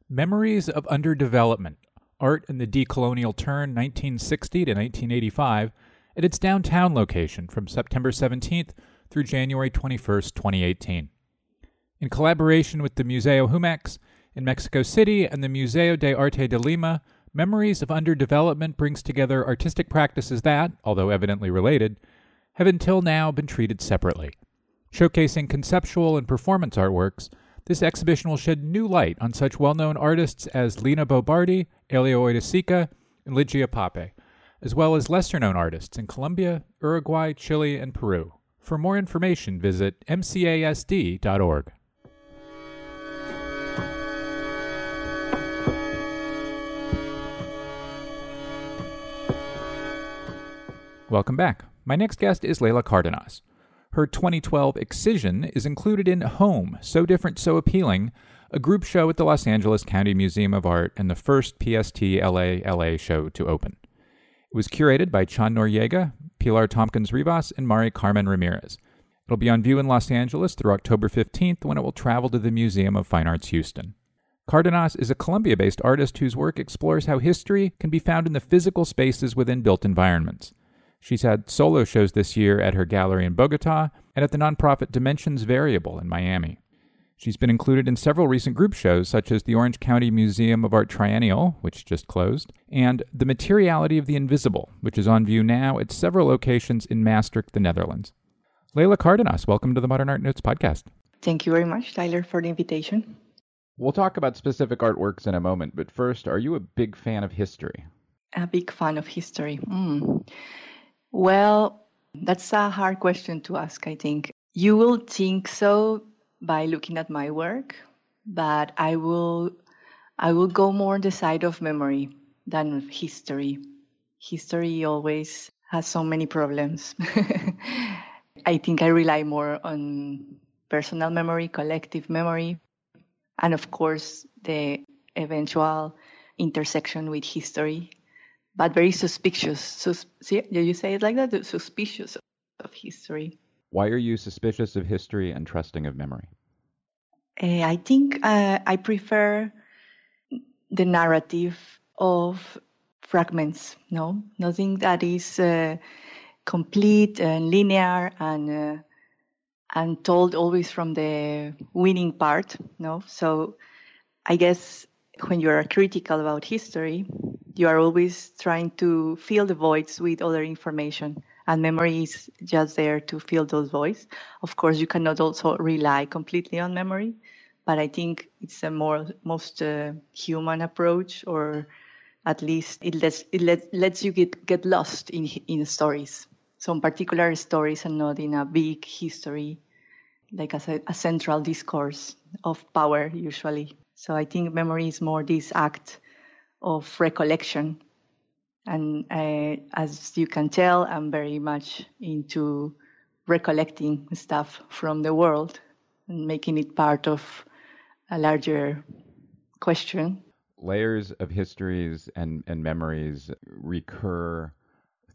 Memories of Underdevelopment Art in the Decolonial Turn 1960 to 1985, at its downtown location from September 17th through January 21st, 2018. In collaboration with the Museo Jumex in Mexico City and the Museo de Arte de Lima, Memories of Underdevelopment brings together artistic practices that, although evidently related, have until now been treated separately. Showcasing conceptual and performance artworks, this exhibition will shed new light on such well known artists as Lina Bobardi, Hélio Oiticica, and Lygia Pape, as well as lesser known artists in Colombia, Uruguay, Chile, and Peru. For more information, visit mcasd.org. Welcome back. My next guest is Leyla Cárdenas. Her 2012 Excision is included in Home, So Different, So Appealing, a group show at the Los Angeles County Museum of Art and the first PST LA LA show to open. It was curated by Chon Noriega, Pilar Tompkins Rivas, and Mari Carmen Ramirez. It'll be on view in Los Angeles through October 15th when it will travel to the Museum of Fine Arts Houston. Cárdenas is a Colombia based artist whose work explores how history can be found in the physical spaces within built environments. She's had solo shows this year at her gallery in Bogota and at the nonprofit Dimensions Variable in Miami. She's been included in several recent group shows, such as the Orange County Museum of Art Triennial, which just closed, and The Materiality of the Invisible, which is on view now at several locations in Maastricht, the Netherlands. Leyla Cárdenas, welcome to the Modern Art Notes podcast. Thank you very much, Tyler, for the invitation. We'll talk about specific artworks in a moment, but first, are you a big fan of history? A big fan of history. Mm. Well, that's a hard question to ask, I think. You will think so by looking at my work, but I will I will go more on the side of memory than history. History always has so many problems. I think I rely more on personal memory, collective memory, and of course the eventual intersection with history but very suspicious. Sus- see, did you say it like that? Suspicious of history. Why are you suspicious of history and trusting of memory? Uh, I think uh, I prefer the narrative of fragments. No, nothing that is uh, complete and linear and uh, and told always from the winning part. No, so I guess when you are critical about history, you are always trying to fill the voids with other information and memory is just there to fill those voids. Of course you cannot also rely completely on memory but i think it's a more most uh, human approach or at least it lets it let, lets you get get lost in in stories some particular stories and not in a big history like a, a central discourse of power usually. So i think memory is more this act of recollection. And uh, as you can tell, I'm very much into recollecting stuff from the world and making it part of a larger question. Layers of histories and, and memories recur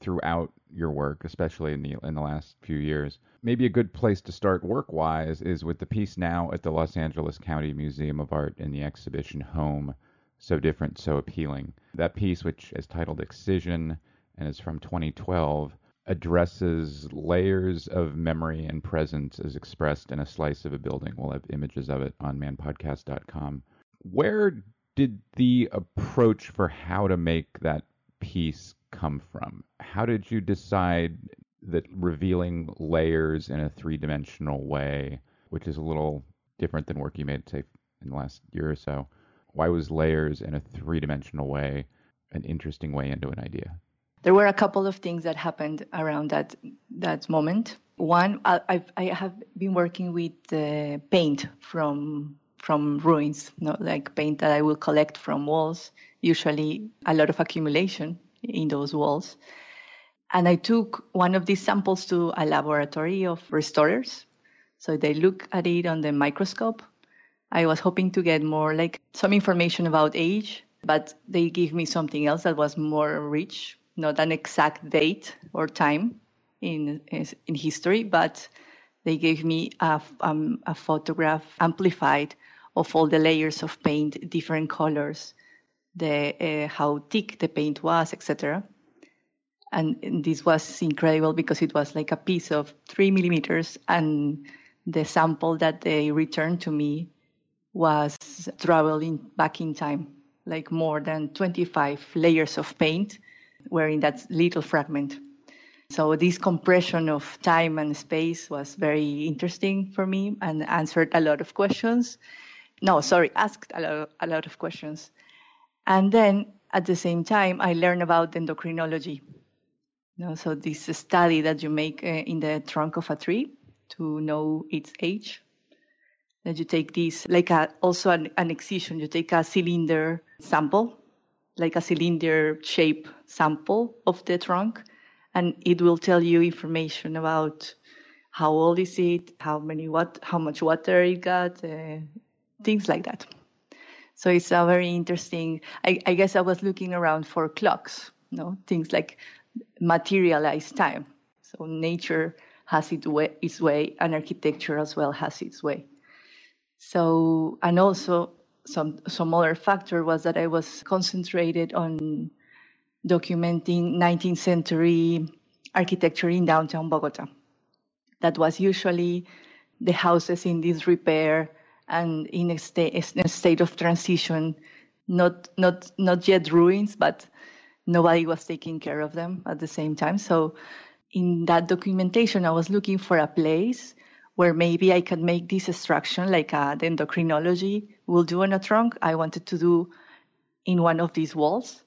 throughout your work, especially in the in the last few years. Maybe a good place to start work wise is with the piece now at the Los Angeles County Museum of Art in the exhibition Home so different, so appealing. That piece, which is titled Excision and is from 2012, addresses layers of memory and presence as expressed in a slice of a building. We'll have images of it on manpodcast.com. Where did the approach for how to make that piece come from? How did you decide that revealing layers in a three dimensional way, which is a little different than work you made, say, in the last year or so, why was layers in a three dimensional way an interesting way into an idea? There were a couple of things that happened around that that moment. One, I, I have been working with uh, paint from from ruins, not like paint that I will collect from walls. Usually, a lot of accumulation in those walls. And I took one of these samples to a laboratory of restorers. So they look at it on the microscope I was hoping to get more like some information about age, but they gave me something else that was more rich, not an exact date or time in in history, but they gave me a, um, a photograph amplified of all the layers of paint, different colors, the uh, how thick the paint was, etc. And this was incredible because it was like a piece of three millimeters, and the sample that they returned to me was traveling back in time, like more than 25 layers of paint were in that little fragment. So this compression of time and space was very interesting for me and answered a lot of questions. No, sorry, asked a lot, a lot of questions. And then at the same time, I learned about dendrochronology. You know, so this study that you make uh, in the trunk of a tree to know its age. That you take this, like a, also an, an excision, you take a cylinder sample, like a cylinder shape sample of the trunk, and it will tell you information about how old is it, how many what, how much water it got, uh, things like that. So it's a very interesting. I, I guess I was looking around for clocks, you know, things like materialized time. So nature has its way, its way, and architecture as well has its way. So, and also some some other factor was that I was concentrated on documenting 19th century architecture in downtown Bogota. That was usually the houses in disrepair and in a, state, a state of transition, not not not yet ruins, but nobody was taking care of them at the same time. So in that documentation, I was looking for a place where maybe I could make this extraction like uh, the dendrochronology will do on a trunk. I wanted to do in one of these walls.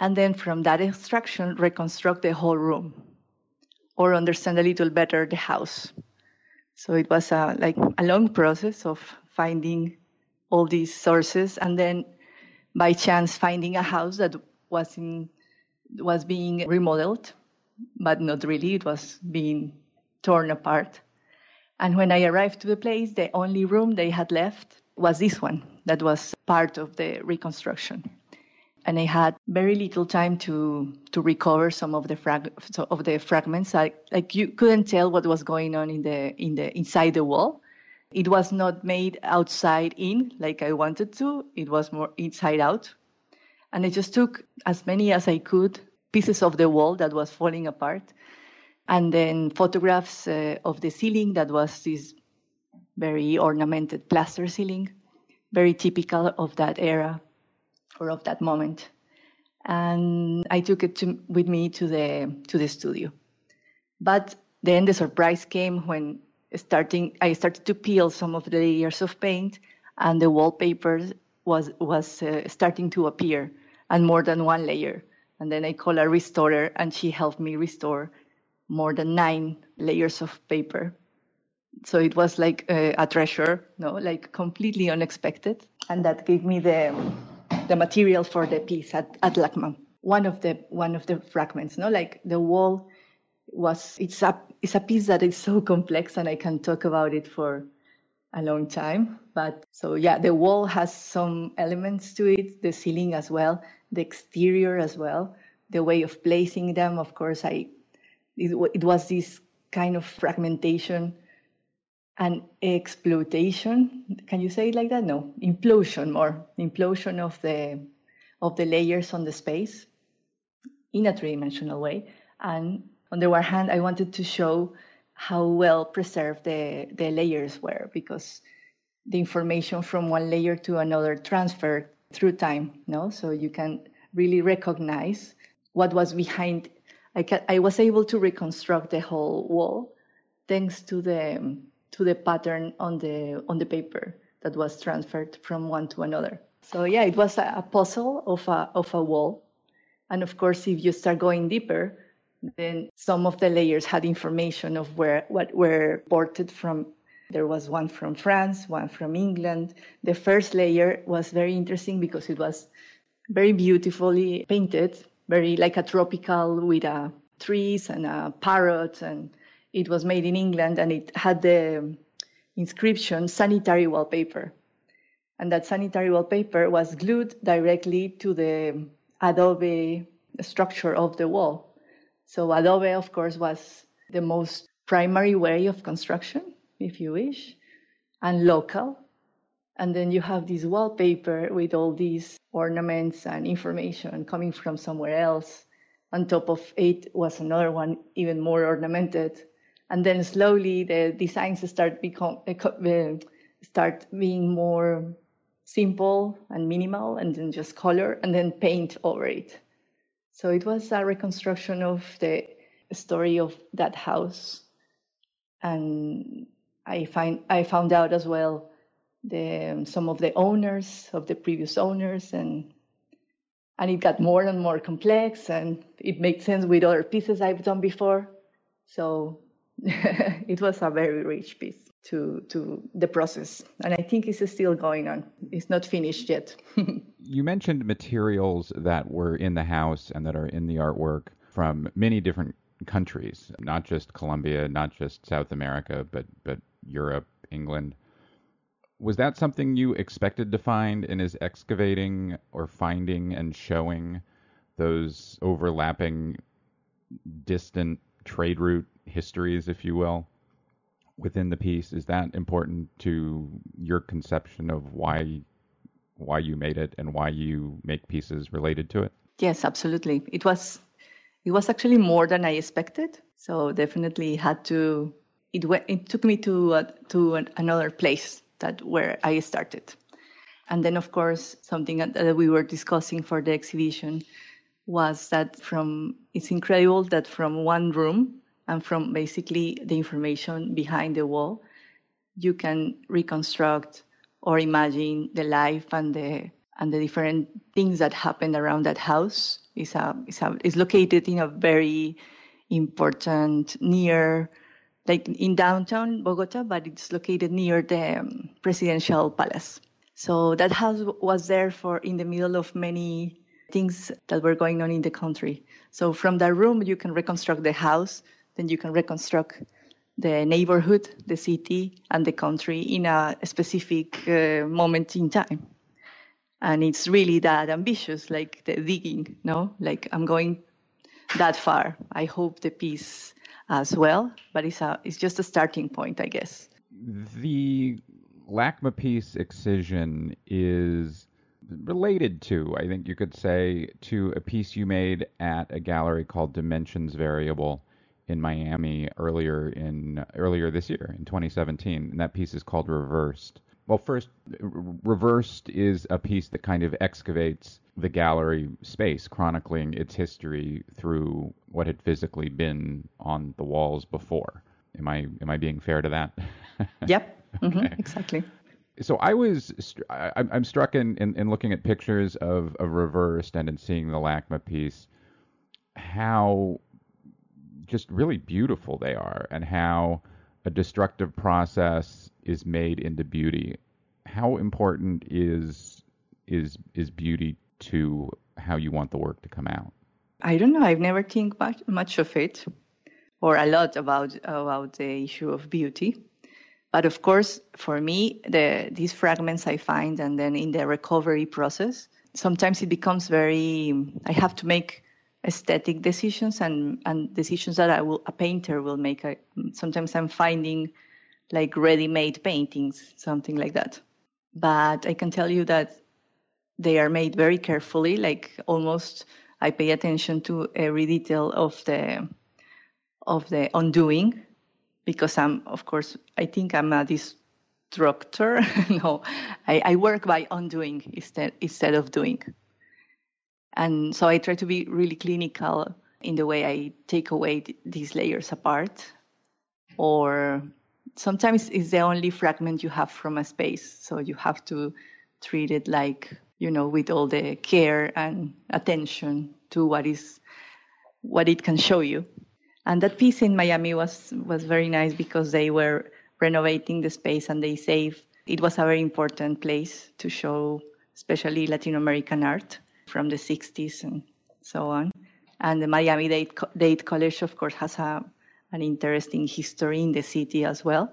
And then from that extraction, reconstruct the whole room or understand a little better the house. So it was a, like a long process of finding all these sources and then by chance finding a house that was in, was being remodeled, but not really. It was being torn apart. And when I arrived to the place, the only room they had left was this one that was part of the reconstruction. And I had very little time to to recover some of the frag- of the fragments. I, like you couldn't tell what was going on in the in the inside the wall. It was not made outside in like I wanted to. It was more inside out. And I just took as many as I could pieces of the wall that was falling apart and then photographs uh, of the ceiling that was this very ornamented plaster ceiling, very typical of that era or of that moment. And I took it to, with me to the to the studio. But then the surprise came when starting I started to peel some of the layers of paint, and the wallpaper was was uh, starting to appear, and more than one layer. And then I called a restorer, and she helped me restore more than nine layers of paper. So it was like a, a treasure, no, like completely unexpected, and that gave me the the material for the piece at, at LACMA. One of the one of the fragments, no, like the wall was it's a it's a piece that is so complex, and I can talk about it for a long time. But so yeah, the wall has some elements to it, the ceiling as well, the exterior as well, the way of placing them. Of course, I it, it was this kind of fragmentation and exploitation. Can you say it like that? No, implosion more, implosion of the of the layers on the space in a three-dimensional way. And on the one hand, I wanted to show how well preserved the, the layers were because the information from one layer to another transferred through time, no? So you can really recognize what was behind I, I was able to reconstruct the whole wall thanks to the to the pattern on the on the paper that was transferred from one to another. So yeah, it was a, a puzzle of a of a wall, and of course, if you start going deeper, then some of the layers had information of where what were ported from. There was one from France, one from England. The first layer was very interesting because it was very beautifully painted very like a tropical with uh, trees and uh, parrots. And it was made in England and it had the inscription sanitary wallpaper. And that sanitary wallpaper was glued directly to the adobe structure of the wall. So adobe, of course, was the most primary way of construction, if you wish, and local. And then you have this wallpaper with all these ornaments and information coming from somewhere else. On top of it was another one, even more ornamented. And then slowly the designs start become uh, start being more simple and minimal, and then just color, and then paint over it. So it was a reconstruction of the story of that house, and I find I found out as well the some of the owners of the previous owners and and it got more and more complex and it made sense with other pieces I've done before. So it was a very rich piece to to the process and I think it's still going on. It's not finished yet. you mentioned materials that were in the house and that are in the artwork from many different countries, not just Colombia, not just South America, but but Europe, England. Was that something you expected to find in his excavating or finding and showing those overlapping, distant trade route histories, if you will, within the piece? Is that important to your conception of why why you made it and why you make pieces related to it? Yes, absolutely. It was it was actually more than I expected. So definitely had to it went, it took me to uh, to an, another place that where I started. And then, of course, something that we were discussing for the exhibition was that from it's incredible that from one room and from basically the information behind the wall, you can reconstruct or imagine the life and the and the different things that happened around that house. Is a is a is located in a very important near like in downtown Bogota, but it's located near the um, presidential palace. So that house was there for in the middle of many things that were going on in the country. So from that room, you can reconstruct the house, then you can reconstruct the neighborhood, the city, and the country in a specific uh, moment in time. And it's really that ambitious, like the digging, no? Like I'm going that far. I hope the piece as well, but it's a it's just a starting point, I guess. The LACMA piece excision is related to, I think you could say, to a piece you made at a gallery called Dimensions Variable in Miami earlier in earlier this year in 2017, and that piece is called Reversed. Well, first, Reversed is a piece that kind of excavates the gallery space, chronicling its history through what had physically been on the walls before. Am I am I being fair to that? yep. Mm-hmm. okay. Mm-hmm, exactly. So I was I, am struck in, in, in, looking at pictures of, of Reversed and in seeing the LACMA piece, how just really beautiful they are, and how a destructive process is made into beauty. How important is is is beauty to how you want the work to come out? I don't know. I've never think much, much of it or a lot about about the issue of beauty. But of course, for me, the these fragments I find, and then in the recovery process, sometimes it becomes very. I have to make aesthetic decisions and and decisions that I will a painter will make. I, sometimes I'm finding like ready-made paintings, something like that. But I can tell you that they are made very carefully, like almost I pay attention to every detail of the of the undoing because I'm of course I think I'm a destructor. no, I, I work by undoing instead instead of doing. And so I try to be really clinical in the way I take away th- these layers apart. Or sometimes it's the only fragment you have from a space. So you have to treat it like you know, with all the care and attention to what is what it can show you. And that piece in Miami was was very nice because they were renovating the space and they saved. It was a very important place to show, especially Latin American art from the 60s and so on. And the Miami Dade, Dade College, of course, has a an interesting history in the city as well.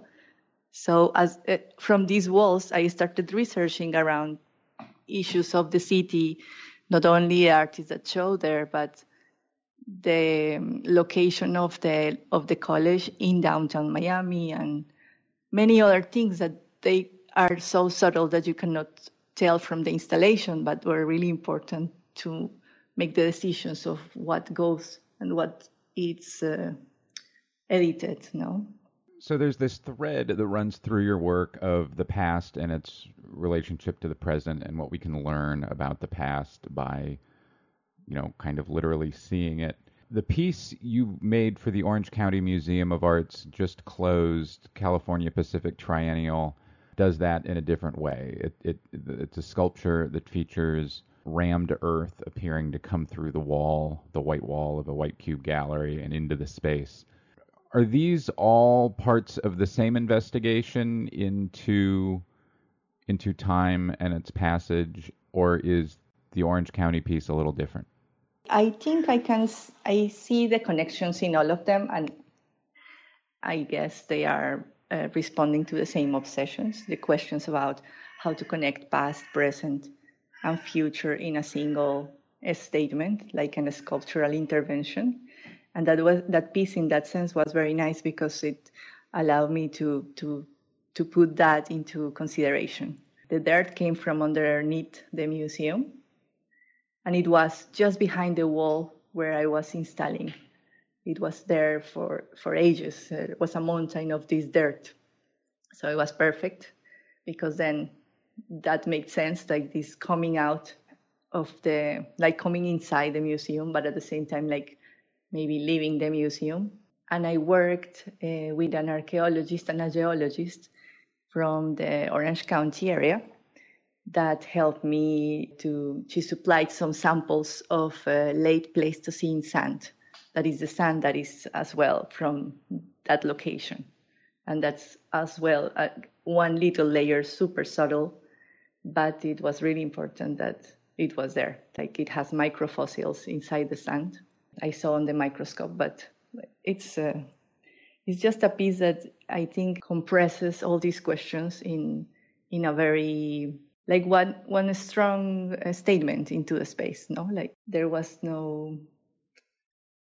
So as uh, from these walls, I started researching around issues of the city, not only artists that show there, but the location of the of the college in downtown Miami and many other things that they are so subtle that you cannot tell from the installation, but were really important to make the decisions of what goes and what it's uh, edited. No. So there's this thread that runs through your work of the past and its relationship to the present, and what we can learn about the past by, you know, kind of literally seeing it. The piece you made for the Orange County Museum of Art's just closed California Pacific Triennial does that in a different way. It, it it's a sculpture that features rammed earth appearing to come through the wall, the white wall of a white cube gallery, and into the space. Are these all parts of the same investigation into into time and its passage, or is the Orange County piece a little different? I think I can I see the connections in all of them, and I guess they are uh, responding to the same obsessions, the questions about how to connect past, present, and future in a single statement, like in a sculptural intervention. And that was that piece in that sense was very nice because it allowed me to to to put that into consideration. The dirt came from underneath the museum, and it was just behind the wall where I was installing. It was there for, for ages. It was a mountain of this dirt. So it was perfect because then that made sense, like this coming out of the, like coming inside the museum, but at the same time, like maybe leaving the museum. And I worked uh, with an archaeologist and a geologist from the Orange County area that helped me to, she supplied some samples of uh, late Pleistocene sand. That is the sand that is as well from that location. And that's as well uh, one little layer, super subtle, but it was really important that it was there. Like it has microfossils inside the sand. I saw on the microscope, but it's uh, it's just a piece that I think compresses all these questions in in a very like one one strong uh, statement into the space. No, like there was no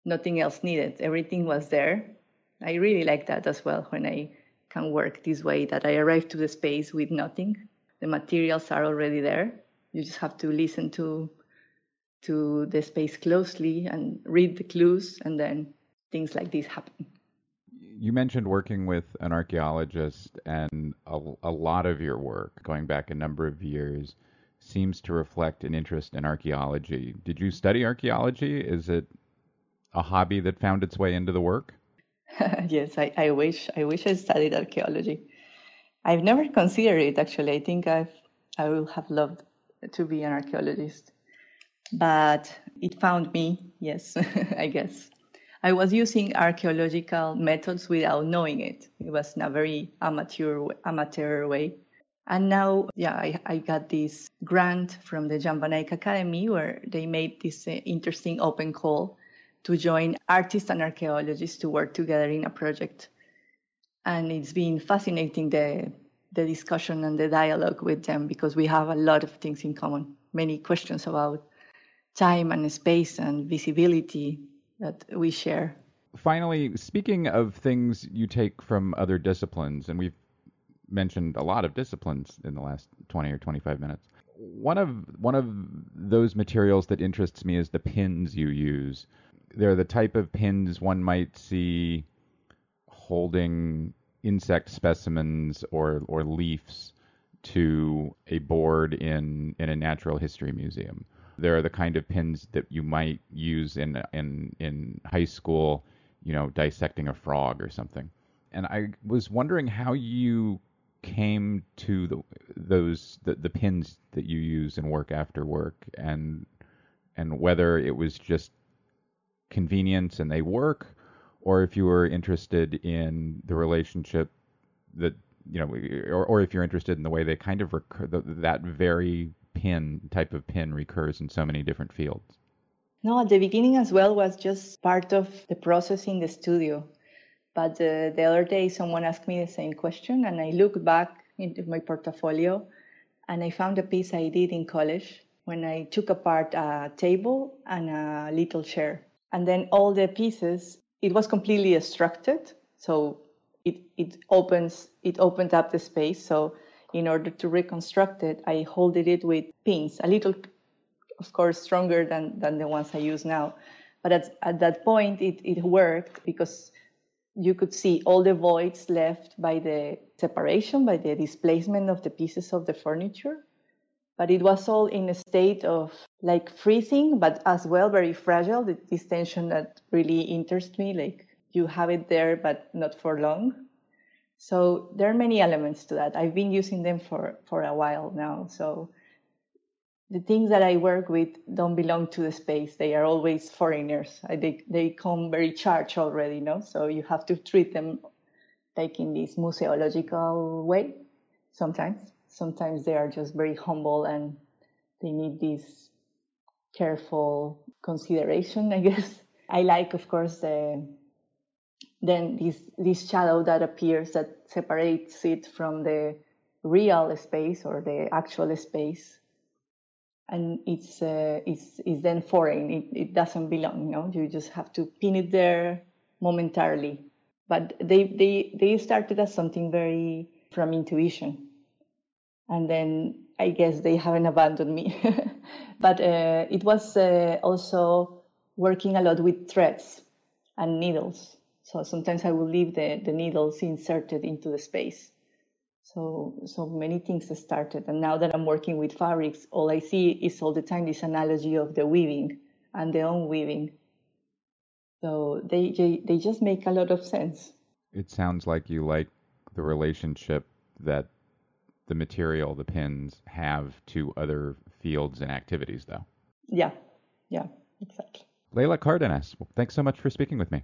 nothing else needed. Everything was there. I really like that as well when I can work this way that I arrive to the space with nothing the materials are already there. You just have to listen to to the space closely and read the clues, and then things like this happen. You mentioned working with an archaeologist, and a, a lot of your work, going back a number of years, seems to reflect an interest in archaeology. Did you study archaeology? Is it a hobby that found its way into the work? yes, I, I wish I wish I studied archaeology. I've never considered it actually. I think I've I will have loved to be an archaeologist, but it found me. Yes, I guess. I was using archaeological methods without knowing it. It was in a very amateur amateur way. And now, yeah, I, I got this grant from the Eyck Academy where they made this uh, interesting open call to join artists and archaeologists to work together in a project and it's been fascinating the the discussion and the dialogue with them because we have a lot of things in common many questions about time and space and visibility that we share finally speaking of things you take from other disciplines and we've mentioned a lot of disciplines in the last 20 or 25 minutes one of one of those materials that interests me is the pins you use they're the type of pins one might see holding insect specimens or or leaves to a board in in a natural history museum. There are the kind of pins that you might use in in in high school, you know, dissecting a frog or something. And I was wondering how you came to the, those the, the pins that you use in work after work and and whether it was just convenience and they work or if you were interested in the relationship that you know, or, or if you're interested in the way they kind of recur, the, that very pin type of pin recurs in so many different fields. No, at the beginning as well was just part of the process in the studio. But uh, the other day, someone asked me the same question, and I looked back into my portfolio and I found a piece I did in college when I took apart a table and a little chair. And then all the pieces it was completely obstructed. So it, it opens it opened up the space. So in order to reconstruct it, I holded it with pins, a little of course, stronger than, than the ones I use now. But at, at that point, it, it worked because you could see all the voids left by the separation, by the displacement of the pieces of the furniture. But it was all in a state of like freezing, but as well very fragile. This tension that really interests me, like you have it there, but not for long. So there are many elements to that. I've been using them for, for a while now. So the things that I work with don't belong to the space. They are always foreigners. I, They, they come very charged already, no? So you have to treat them like in this museological way sometimes. Sometimes they are just very humble and they need this careful consideration, I guess. I like, of course, the, then this, this shadow that appears that separates it from the real space or the actual space and it's uh, it's, it's then foreign. It, it doesn't belong. You know, you just have to pin it there momentarily. But they they they started as something very from intuition, and then I guess they haven't abandoned me. but uh, it was uh, also working a lot with threads and needles. So sometimes I will leave the, the needles inserted into the space so, so many things started. And now that I'm working with fabrics, all I see is all the time this analogy of the weaving and the unweaving. So they, they, they just make a lot of sense. It sounds like you like the relationship that the material, the pins, have to other fields and activities, though. Yeah, yeah, exactly. Leyla Cárdenas, thanks so much for speaking with me.